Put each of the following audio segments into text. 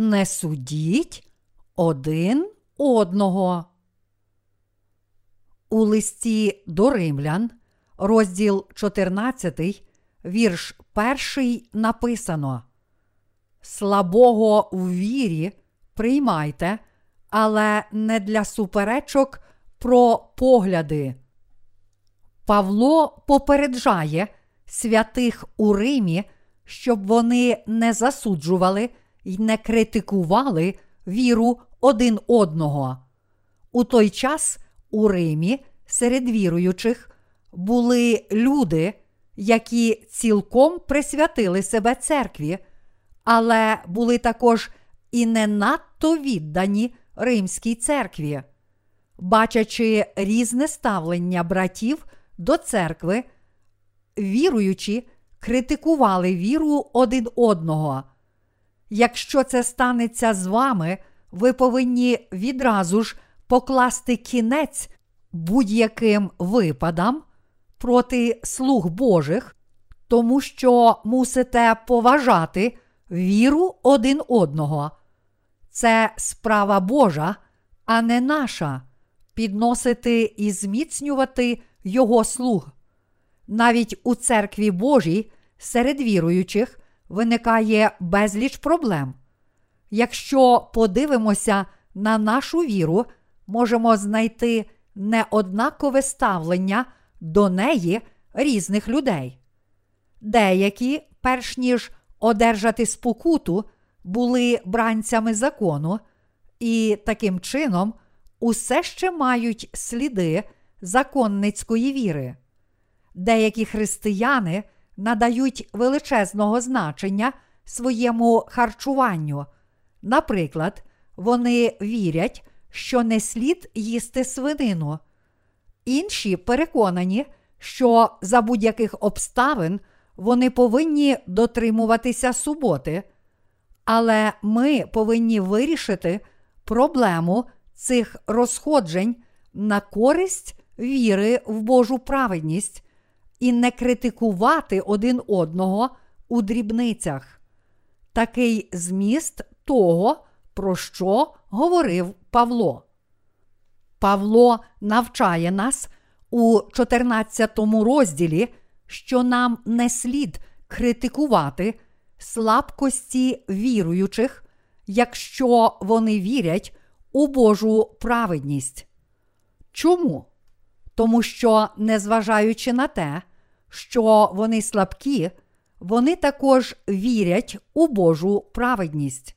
не судіть один одного. У листі до римлян, розділ 14, вірш 1 написано: Слабого у вірі приймайте, але не для суперечок про погляди. Павло попереджає святих у Римі, щоб вони не засуджували і не критикували віру один одного. У той час у Римі серед віруючих були люди, які цілком присвятили себе церкві, але були також і не надто віддані Римській церкві. Бачачи різне ставлення братів до церкви, віруючі критикували віру один одного. Якщо це станеться з вами, ви повинні відразу ж покласти кінець будь-яким випадам проти слуг Божих, тому що мусите поважати віру один одного. Це справа Божа, а не наша підносити і зміцнювати Його слуг. Навіть у церкві Божій серед віруючих виникає безліч проблем. Якщо подивимося на нашу віру, можемо знайти неоднакове ставлення до неї різних людей. Деякі, перш ніж одержати спокуту, були бранцями закону, і таким чином усе ще мають сліди законницької віри. Деякі християни надають величезного значення своєму харчуванню. Наприклад, вони вірять, що не слід їсти свинину. Інші переконані, що за будь-яких обставин вони повинні дотримуватися суботи, але ми повинні вирішити проблему цих розходжень на користь віри в Божу праведність і не критикувати один одного у дрібницях. Такий зміст того, про що говорив Павло. Павло навчає нас у 14 розділі, що нам не слід критикувати слабкості віруючих, якщо вони вірять у Божу праведність. Чому? Тому що, незважаючи на те, що вони слабкі, вони також вірять у Божу праведність.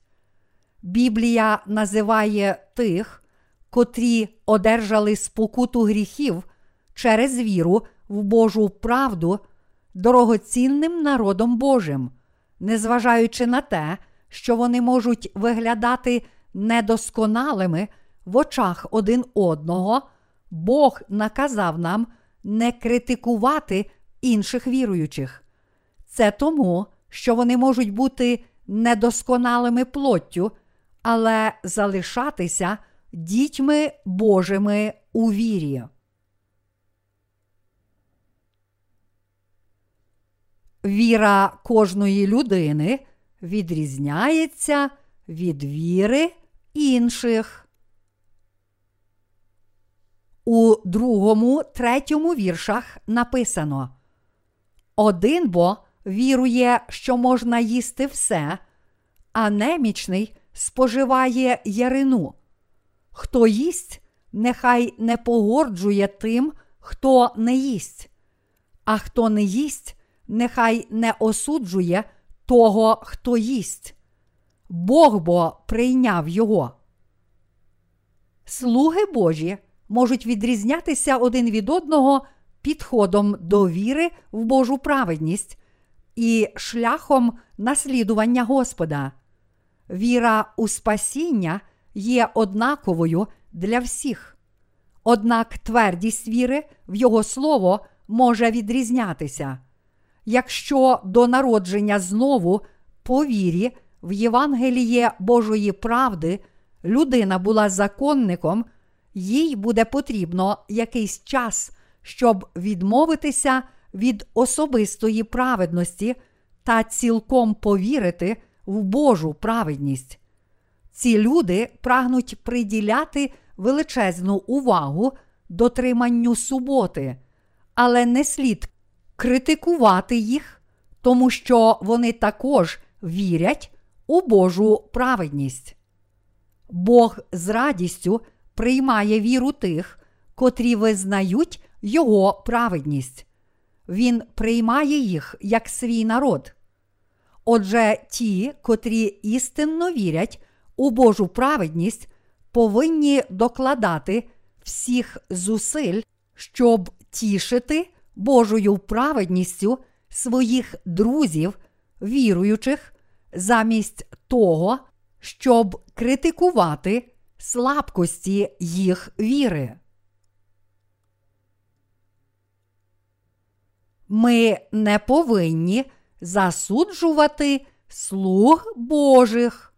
Біблія називає тих, котрі одержали спокуту гріхів через віру в Божу правду дорогоцінним народом Божим, незважаючи на те, що вони можуть виглядати недосконалими в очах один одного, Бог наказав нам не критикувати інших віруючих. Це тому, що вони можуть бути недосконалими плоттю, але залишатися дітьми Божими у вірі. Віра кожної людини відрізняється від віри інших. У другому, третьому віршах написано: Один бо вірує, що можна їсти все, а немічний споживає ярину. Хто їсть, нехай не погорджує тим, хто не їсть, а хто не їсть, нехай не осуджує того, хто їсть. Бог бо прийняв його. Слуги Божі можуть відрізнятися один від одного підходом до віри в Божу праведність і шляхом наслідування Господа. Віра у спасіння є однаковою для всіх. Однак твердість віри в Його Слово може відрізнятися. Якщо до народження знову по вірі в Євангеліє Божої правди людина була законником, їй буде потрібно якийсь час, щоб відмовитися від особистої праведності та цілком повірити в Божу праведність. Ці люди прагнуть приділяти величезну увагу дотриманню суботи, але не слід критикувати їх, тому що вони також вірять у Божу праведність. Бог з радістю приймає віру тих, котрі визнають Його праведність. Він приймає їх як свій народ. Отже, ті, котрі істинно вірять у Божу праведність, повинні докладати всіх зусиль, щоб тішити Божою праведністю своїх друзів, віруючих, замість того, щоб критикувати слабкості їх віри. Ми не повинні засуджувати слуг Божих.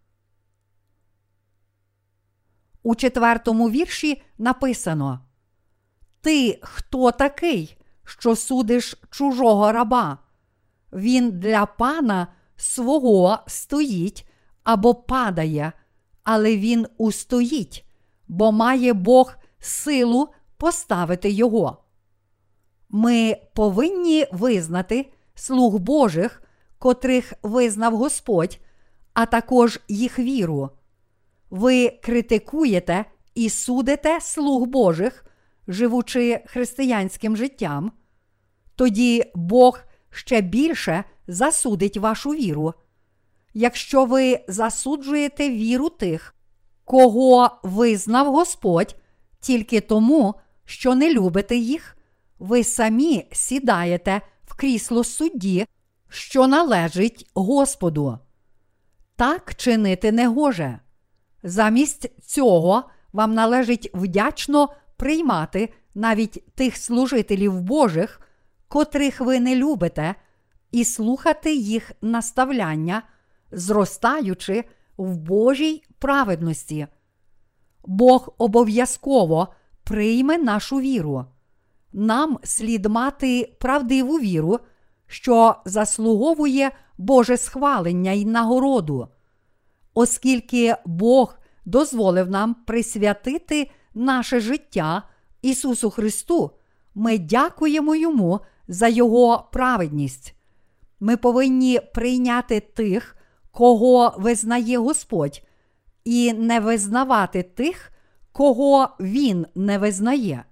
У четвертому вірші написано Ти хто такий, що судиш чужого раба? Він для пана свого стоїть або падає, але він устоїть, бо має Бог силу поставити його. Ми повинні визнати слуг Божих, котрих визнав Господь, а також їх віру. Ви критикуєте і судите слуг Божих, живучи християнським життям, тоді Бог ще більше засудить вашу віру. Якщо ви засуджуєте віру тих, кого визнав Господь, тільки тому, що не любите їх, ви самі сідаєте в крісло судді, що належить Господу. Так чинити не гоже. Замість цього вам належить вдячно приймати навіть тих служителів Божих, котрих ви не любите, і слухати їх наставляння, зростаючи в Божій праведності. Бог обов'язково прийме нашу віру. Нам слід мати правдиву віру, що заслуговує Боже схвалення й нагороду, оскільки Бог дозволив нам присвятити наше життя Ісусу Христу, ми дякуємо Йому за Його праведність. Ми повинні прийняти тих, кого визнає Господь, і не визнавати тих, кого Він не визнає.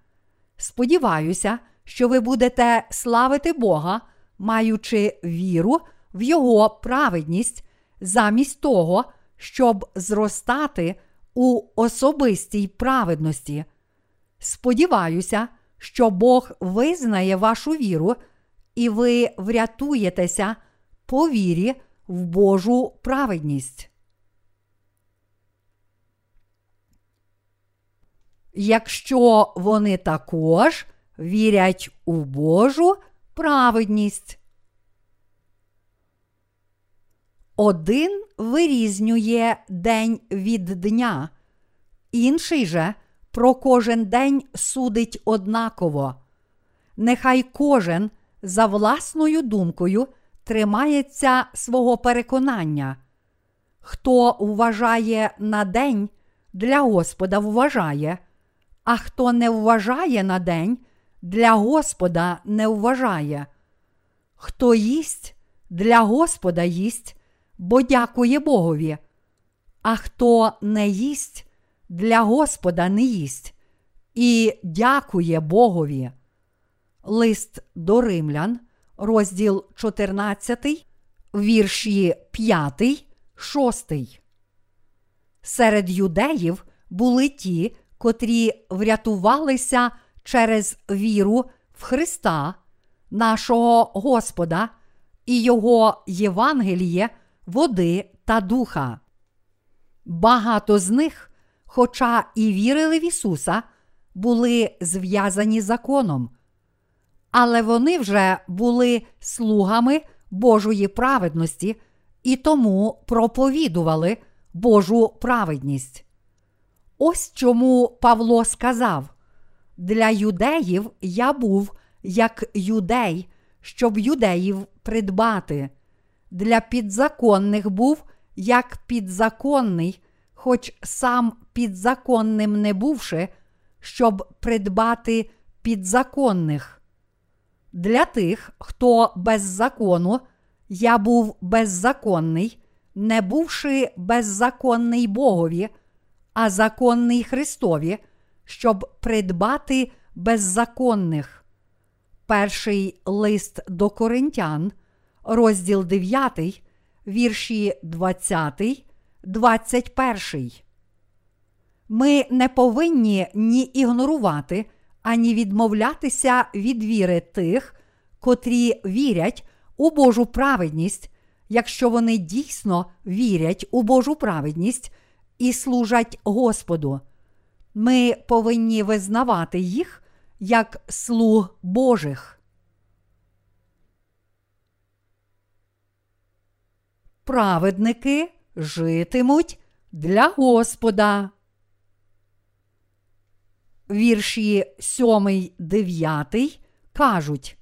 Сподіваюся, що ви будете славити Бога, маючи віру в Його праведність, замість того, щоб зростати у особистій праведності. Сподіваюся, що Бог визнає вашу віру, і ви врятуєтеся по вірі в Божу праведність. Якщо вони також вірять у Божу праведність. Один вирізнює день від дня, інший же про кожен день судить однаково. Нехай кожен за власною думкою тримається свого переконання. Хто вважає на день, для Господа вважає, а хто не вважає на день, для Господа не вважає. Хто їсть, для Господа їсть, бо дякує Богові, а хто не їсть, для Господа не їсть і дякує Богові. Лист до Римлян, розділ 14, вірші 5, 6. Серед юдеїв були ті, котрі врятувалися через віру в Христа, нашого Господа і Його Євангеліє, води та духа. Багато з них, хоча і вірили в Ісуса, були зв'язані законом, але вони вже були слугами Божої праведності і тому проповідували Божу праведність. Ось чому Павло сказав: для юдеїв я був як юдей, щоб юдеїв придбати. Для підзаконних був як підзаконний, хоч сам підзаконним не бувши, щоб придбати підзаконних. Для тих, хто без закону, я був беззаконний, не бувши беззаконний Богові, а законний Христові, щоб придбати беззаконних. Перший лист до Коринтян, розділ 9, вірші 20, 21. Ми не повинні ні ігнорувати, ані відмовлятися від віри тих, котрі вірять у Божу праведність, якщо вони дійсно вірять у Божу праведність і служать Господу. Ми повинні визнавати їх як слуг Божих. Праведники житимуть для Господа. Вірші 7, 9 кажуть.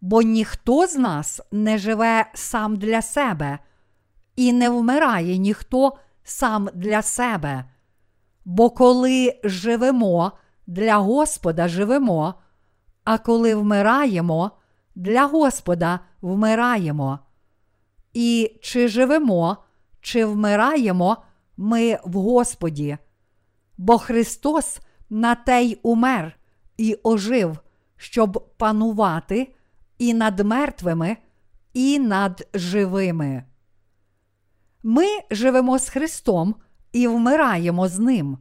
Бо ніхто з нас не живе сам для себе, і не вмирає ніхто сам для себе. Бо коли живемо, для Господа живемо, а коли вмираємо, для Господа вмираємо. І чи живемо, чи вмираємо ми в Господі, бо Христос на те й умер і ожив, щоб панувати і над мертвими, і над живими. Ми живемо з Христом і вмираємо з Ним,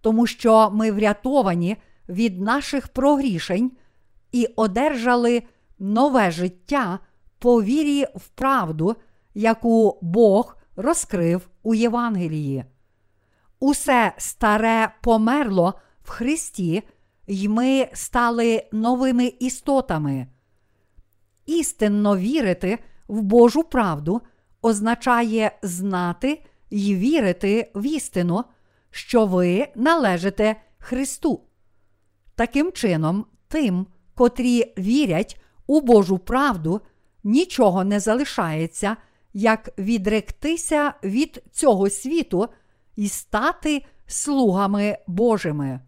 тому що ми врятовані від наших прогрішень і одержали нове життя по вірі в правду, яку Бог розкрив у Євангелії. Усе старе померло в Христі, й ми стали новими істотами. Істинно вірити в Божу правду означає знати й вірити в істину, що ви належите Христу. Таким чином, тим, котрі вірять у Божу правду, нічого не залишається, як відректися від цього світу і стати слугами Божими.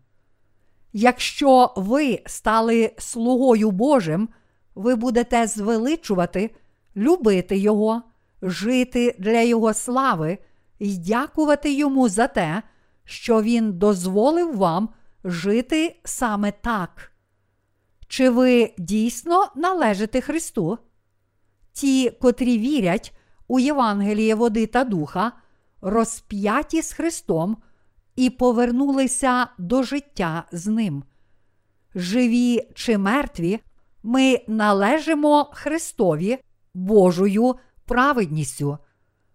Якщо ви стали слугою Божим, ви будете звеличувати, любити Його, жити для Його слави і дякувати Йому за те, що Він дозволив вам жити саме так. Чи ви дійсно належите Христу? Ті, котрі вірять у Євангеліє води та духа, розп'яті з Христом і повернулися до життя з Ним. Живі чи мертві, ми належимо Христові Божою праведністю.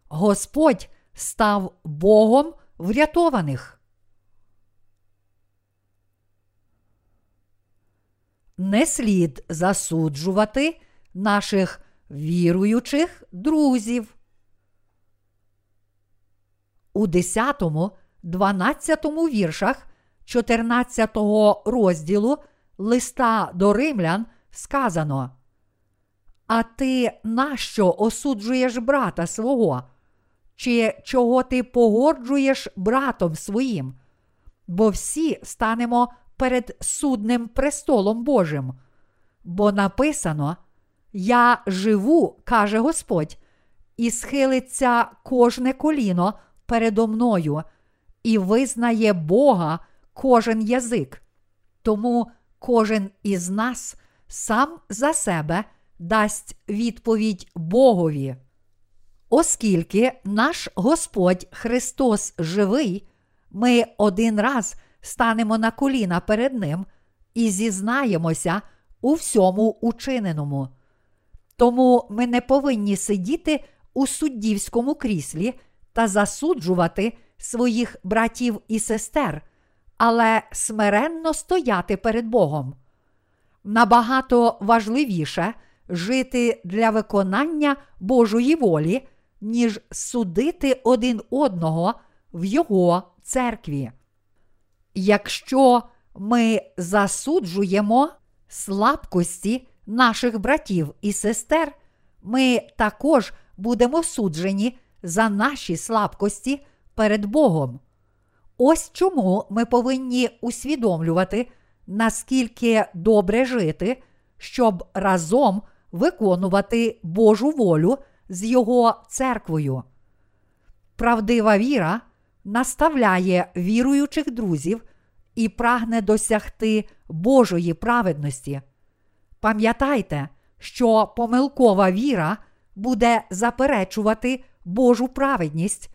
Господь став Богом врятованих. Не слід засуджувати наших віруючих друзів. У 10, 12 віршах 14 розділу листа до римлян сказано. А ти нащо осуджуєш брата свого? Чи чого ти погоджуєш братом своїм? Бо всі станемо перед судним престолом Божим. Бо написано: Я живу, каже Господь, і схилиться кожне коліно передо мною, і визнає Бога кожен язик. Тому кожен із нас сам за себе дасть відповідь Богові. Оскільки наш Господь Христос живий, ми один раз станемо на коліна перед Ним і зізнаємося у всьому учиненому. Тому ми не повинні сидіти у суддівському кріслі та засуджувати своїх братів і сестер, але смиренно стояти перед Богом. Набагато важливіше жити для виконання Божої волі, ніж судити один одного в Його церкві. Якщо ми засуджуємо слабкості наших братів і сестер, ми також будемо суджені за наші слабкості перед Богом. Ось чому ми повинні усвідомлювати, наскільки добре жити, щоб разом виконувати Божу волю з Його церквою. Правдива віра наставляє віруючих друзів і прагне досягти Божої праведності. Пам'ятайте, що помилкова віра буде заперечувати Божу праведність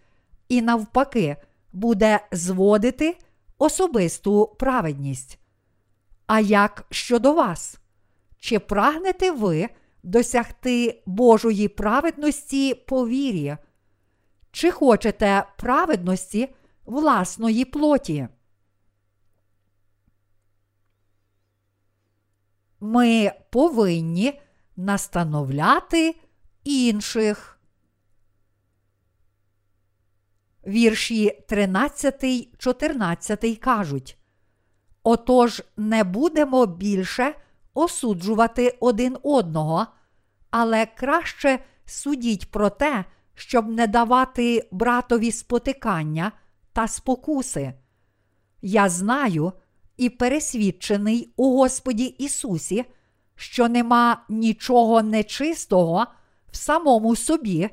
і, навпаки, буде зводити особисту праведність. А як щодо вас? Чи прагнете ви досягти Божої праведності по вірі? Чи хочете праведності власної плоті? Ми повинні настановляти інших. Вірші 13, 14 кажуть. Отож, не будемо більше осуджувати один одного, але краще судіть про те, щоб не давати братові спотикання та спокуси. Я знаю і пересвідчений у Господі Ісусі, що нема нічого нечистого в самому собі,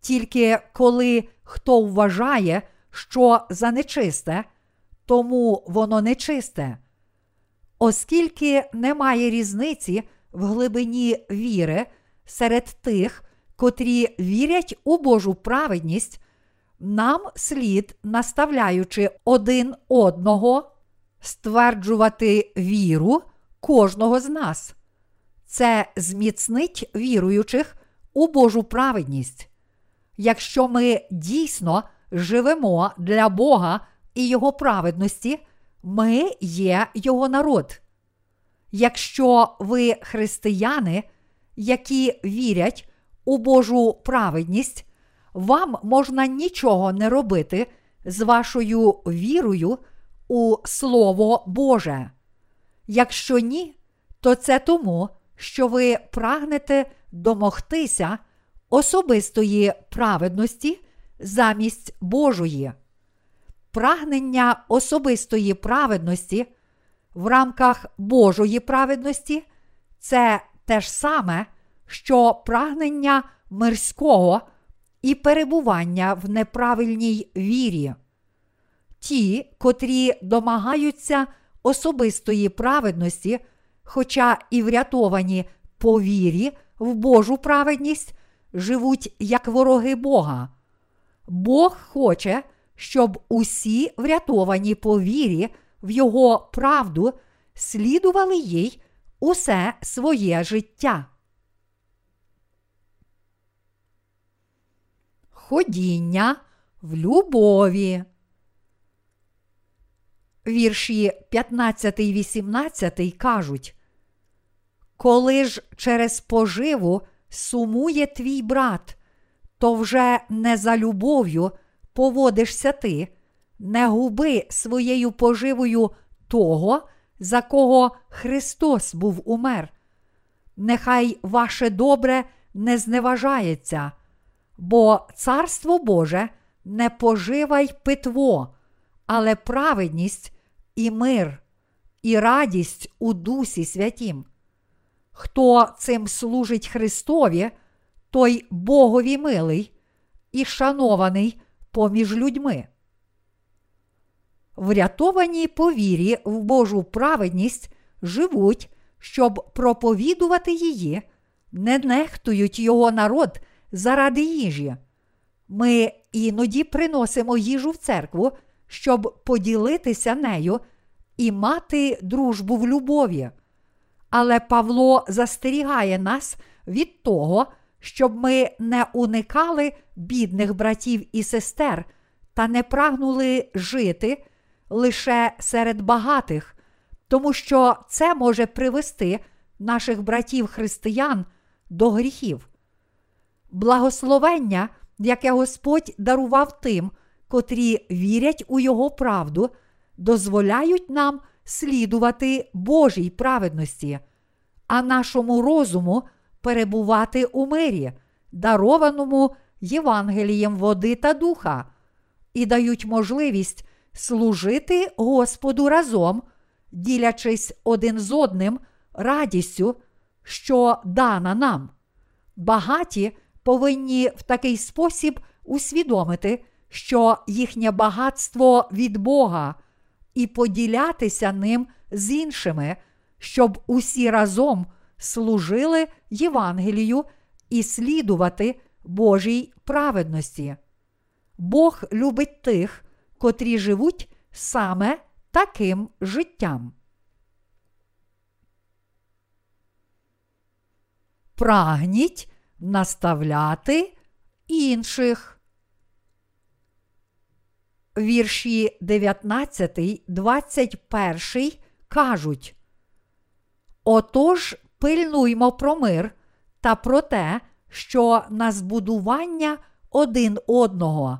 тільки коли хто вважає, що за нечисте, тому воно нечисте. Оскільки немає різниці в глибині віри серед тих, котрі вірять у Божу праведність, нам слід, наставляючи один одного, стверджувати віру кожного з нас. Це зміцнить віруючих у Божу праведність. Якщо ми дійсно живемо для Бога і Його праведності, ми є Його народ. Якщо ви християни, які вірять у Божу праведність, вам можна нічого не робити з вашою вірою у Слово Боже. Якщо ні, то це тому, що ви прагнете домогтися особистої праведності замість Божої. Прагнення особистої праведності в рамках Божої праведності це те ж саме, що прагнення мирського і перебування в неправильній вірі. Ті, котрі домагаються особистої праведності, хоча і врятовані по вірі в Божу праведність, живуть як вороги Бога. Бог хоче, щоб усі врятовані по вірі в Його правду слідували їй усе своє життя. Ходіння в любові. Вірші 15 18 кажуть Коли ж через поживу сумує твій брат, то вже не за любов'ю поводишся ти, не губи своєю поживою того, за кого Христос був умер. Нехай ваше добре не зневажається, бо Царство Боже не пожива й питво, але праведність і мир, і радість у Дусі Святім. Хто цим служить Христові, той Богові милий і шанований поміж людьми. Врятовані по вірі в Божу праведність живуть, щоб проповідувати її, не нехтують його народ заради їжі. Ми іноді приносимо їжу в церкву, щоб поділитися нею і мати дружбу в любові. Але Павло застерігає нас від того, щоб ми не уникали бідних братів і сестер та не прагнули жити лише серед багатих, тому що це може привести наших братів християн до гріхів. Благословення, яке Господь дарував тим, котрі вірять у Його правду, дозволяють нам слідувати Божій праведності, а нашому розуму перебувати у мирі, дарованому Євангелієм води та духа, і дають можливість служити Господу разом, ділячись один з одним радістю, що дана нам. Багаті повинні в такий спосіб усвідомити, що їхнє багатство від Бога, і поділятися ним з іншими, щоб усі разом служили Євангелію і слідувати Божій праведності. Бог любить тих, котрі живуть саме таким життям. Прагніть наставляти інших. Вірші 19, 21 кажуть. Отож пильнуймо про мир та про те, що на збудування один одного.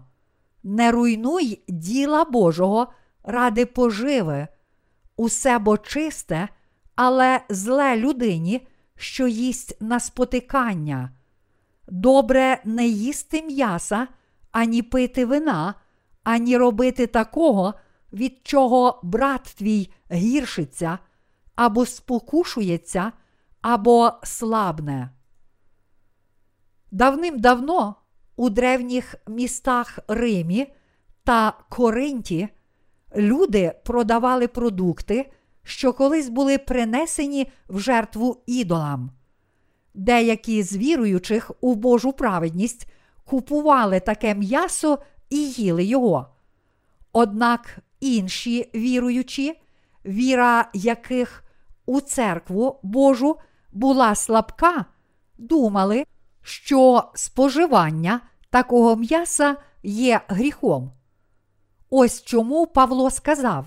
Не руйнуй діла Божого ради поживи, усе бо чисте, але зле людині, що їсть на спотикання. Добре не їсти м'яса, ані пити вина, ані робити такого, від чого брат твій гіршиться, або спокушується, або слабне. Давним-давно у древніх містах Римі та Коринті люди продавали продукти, що колись були принесені в жертву ідолам. Деякі з віруючих у Божу праведність купували таке м'ясо і їли його. Однак інші віруючі, віра яких у церкву Божу була слабка, думали, що споживання такого м'яса є гріхом. Ось чому Павло сказав: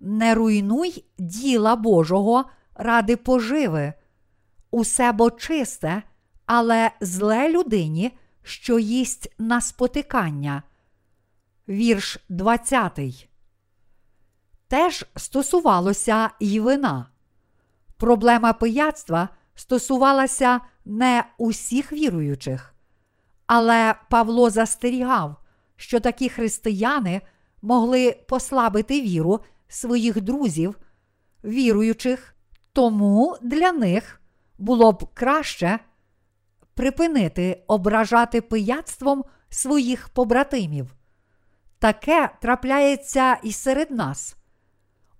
не руйнуй діла Божого ради поживи, усе бо чисте, але зле людині, що їсть на спотикання. Вірш 20. Теж стосувалося й вина. Проблема пияцтва стосувалася не усіх віруючих. Але Павло застерігав, що такі християни могли послабити віру своїх друзів, віруючих, тому для них було б краще припинити ображати пияцтвом своїх побратимів. Таке трапляється і серед нас.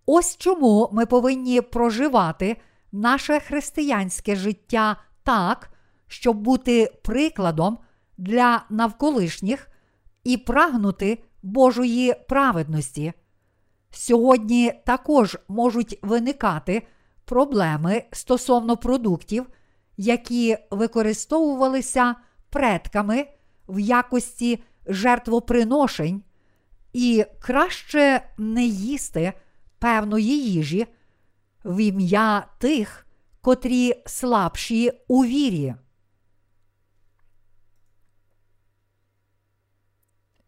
Ось чому ми повинні проживати наше християнське життя так, щоб бути прикладом для навколишніх і прагнути Божої праведності. Сьогодні також можуть виникати проблеми стосовно продуктів, які використовувалися предками в якості жертвоприношень, і краще не їсти певної їжі в ім'я тих, котрі слабші у вірі.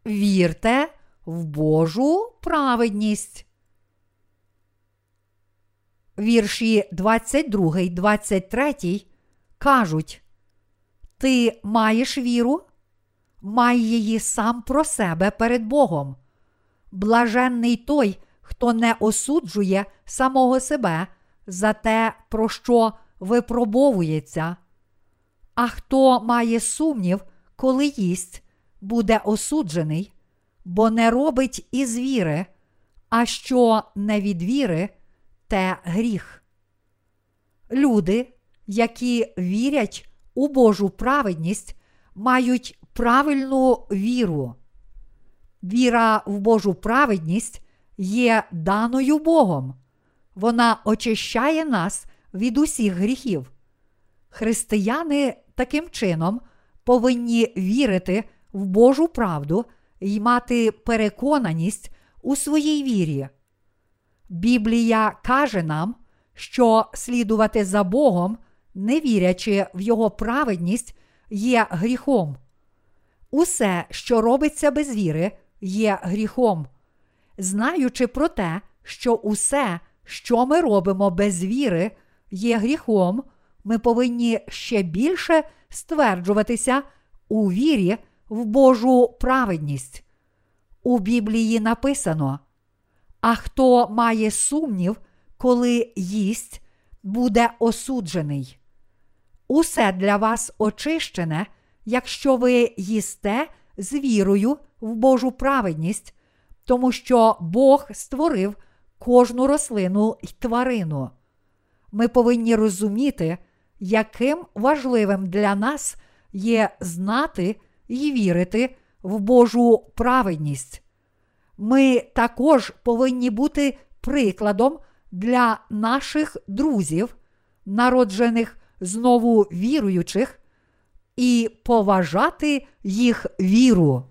Вірте в Божу праведність. Вірші 22, 23 кажуть: Ти маєш віру, май її сам про себе перед Богом. Блаженний той, хто не осуджує самого себе за те, про що випробовується. А хто має сумнів, коли їсть, буде осуджений, бо не робить із віри, а що не від віри, те гріх. Люди, які вірять у Божу праведність, мають правильну віру. Віра в Божу праведність є даною Богом. Вона очищає нас від усіх гріхів. Християни таким чином повинні вірити в Божу правду і мати переконаність у своїй вірі. Біблія каже нам, що слідувати за Богом, не вірячи в Його праведність, є гріхом. Усе, що робиться без віри, є гріхом. Знаючи про те, що усе, що ми робимо без віри, є гріхом, ми повинні ще більше стверджуватися у вірі в Божу праведність. У Біблії написано: а хто має сумнів, коли їсть, буде осуджений. Усе для вас очищене, якщо ви їсте з вірою в Божу праведність, тому що Бог створив кожну рослину й тварину. Ми повинні розуміти, яким важливим для нас є знати і вірити в Божу праведність. Ми також повинні бути прикладом для наших друзів, народжених знову віруючих, і поважати їх віру.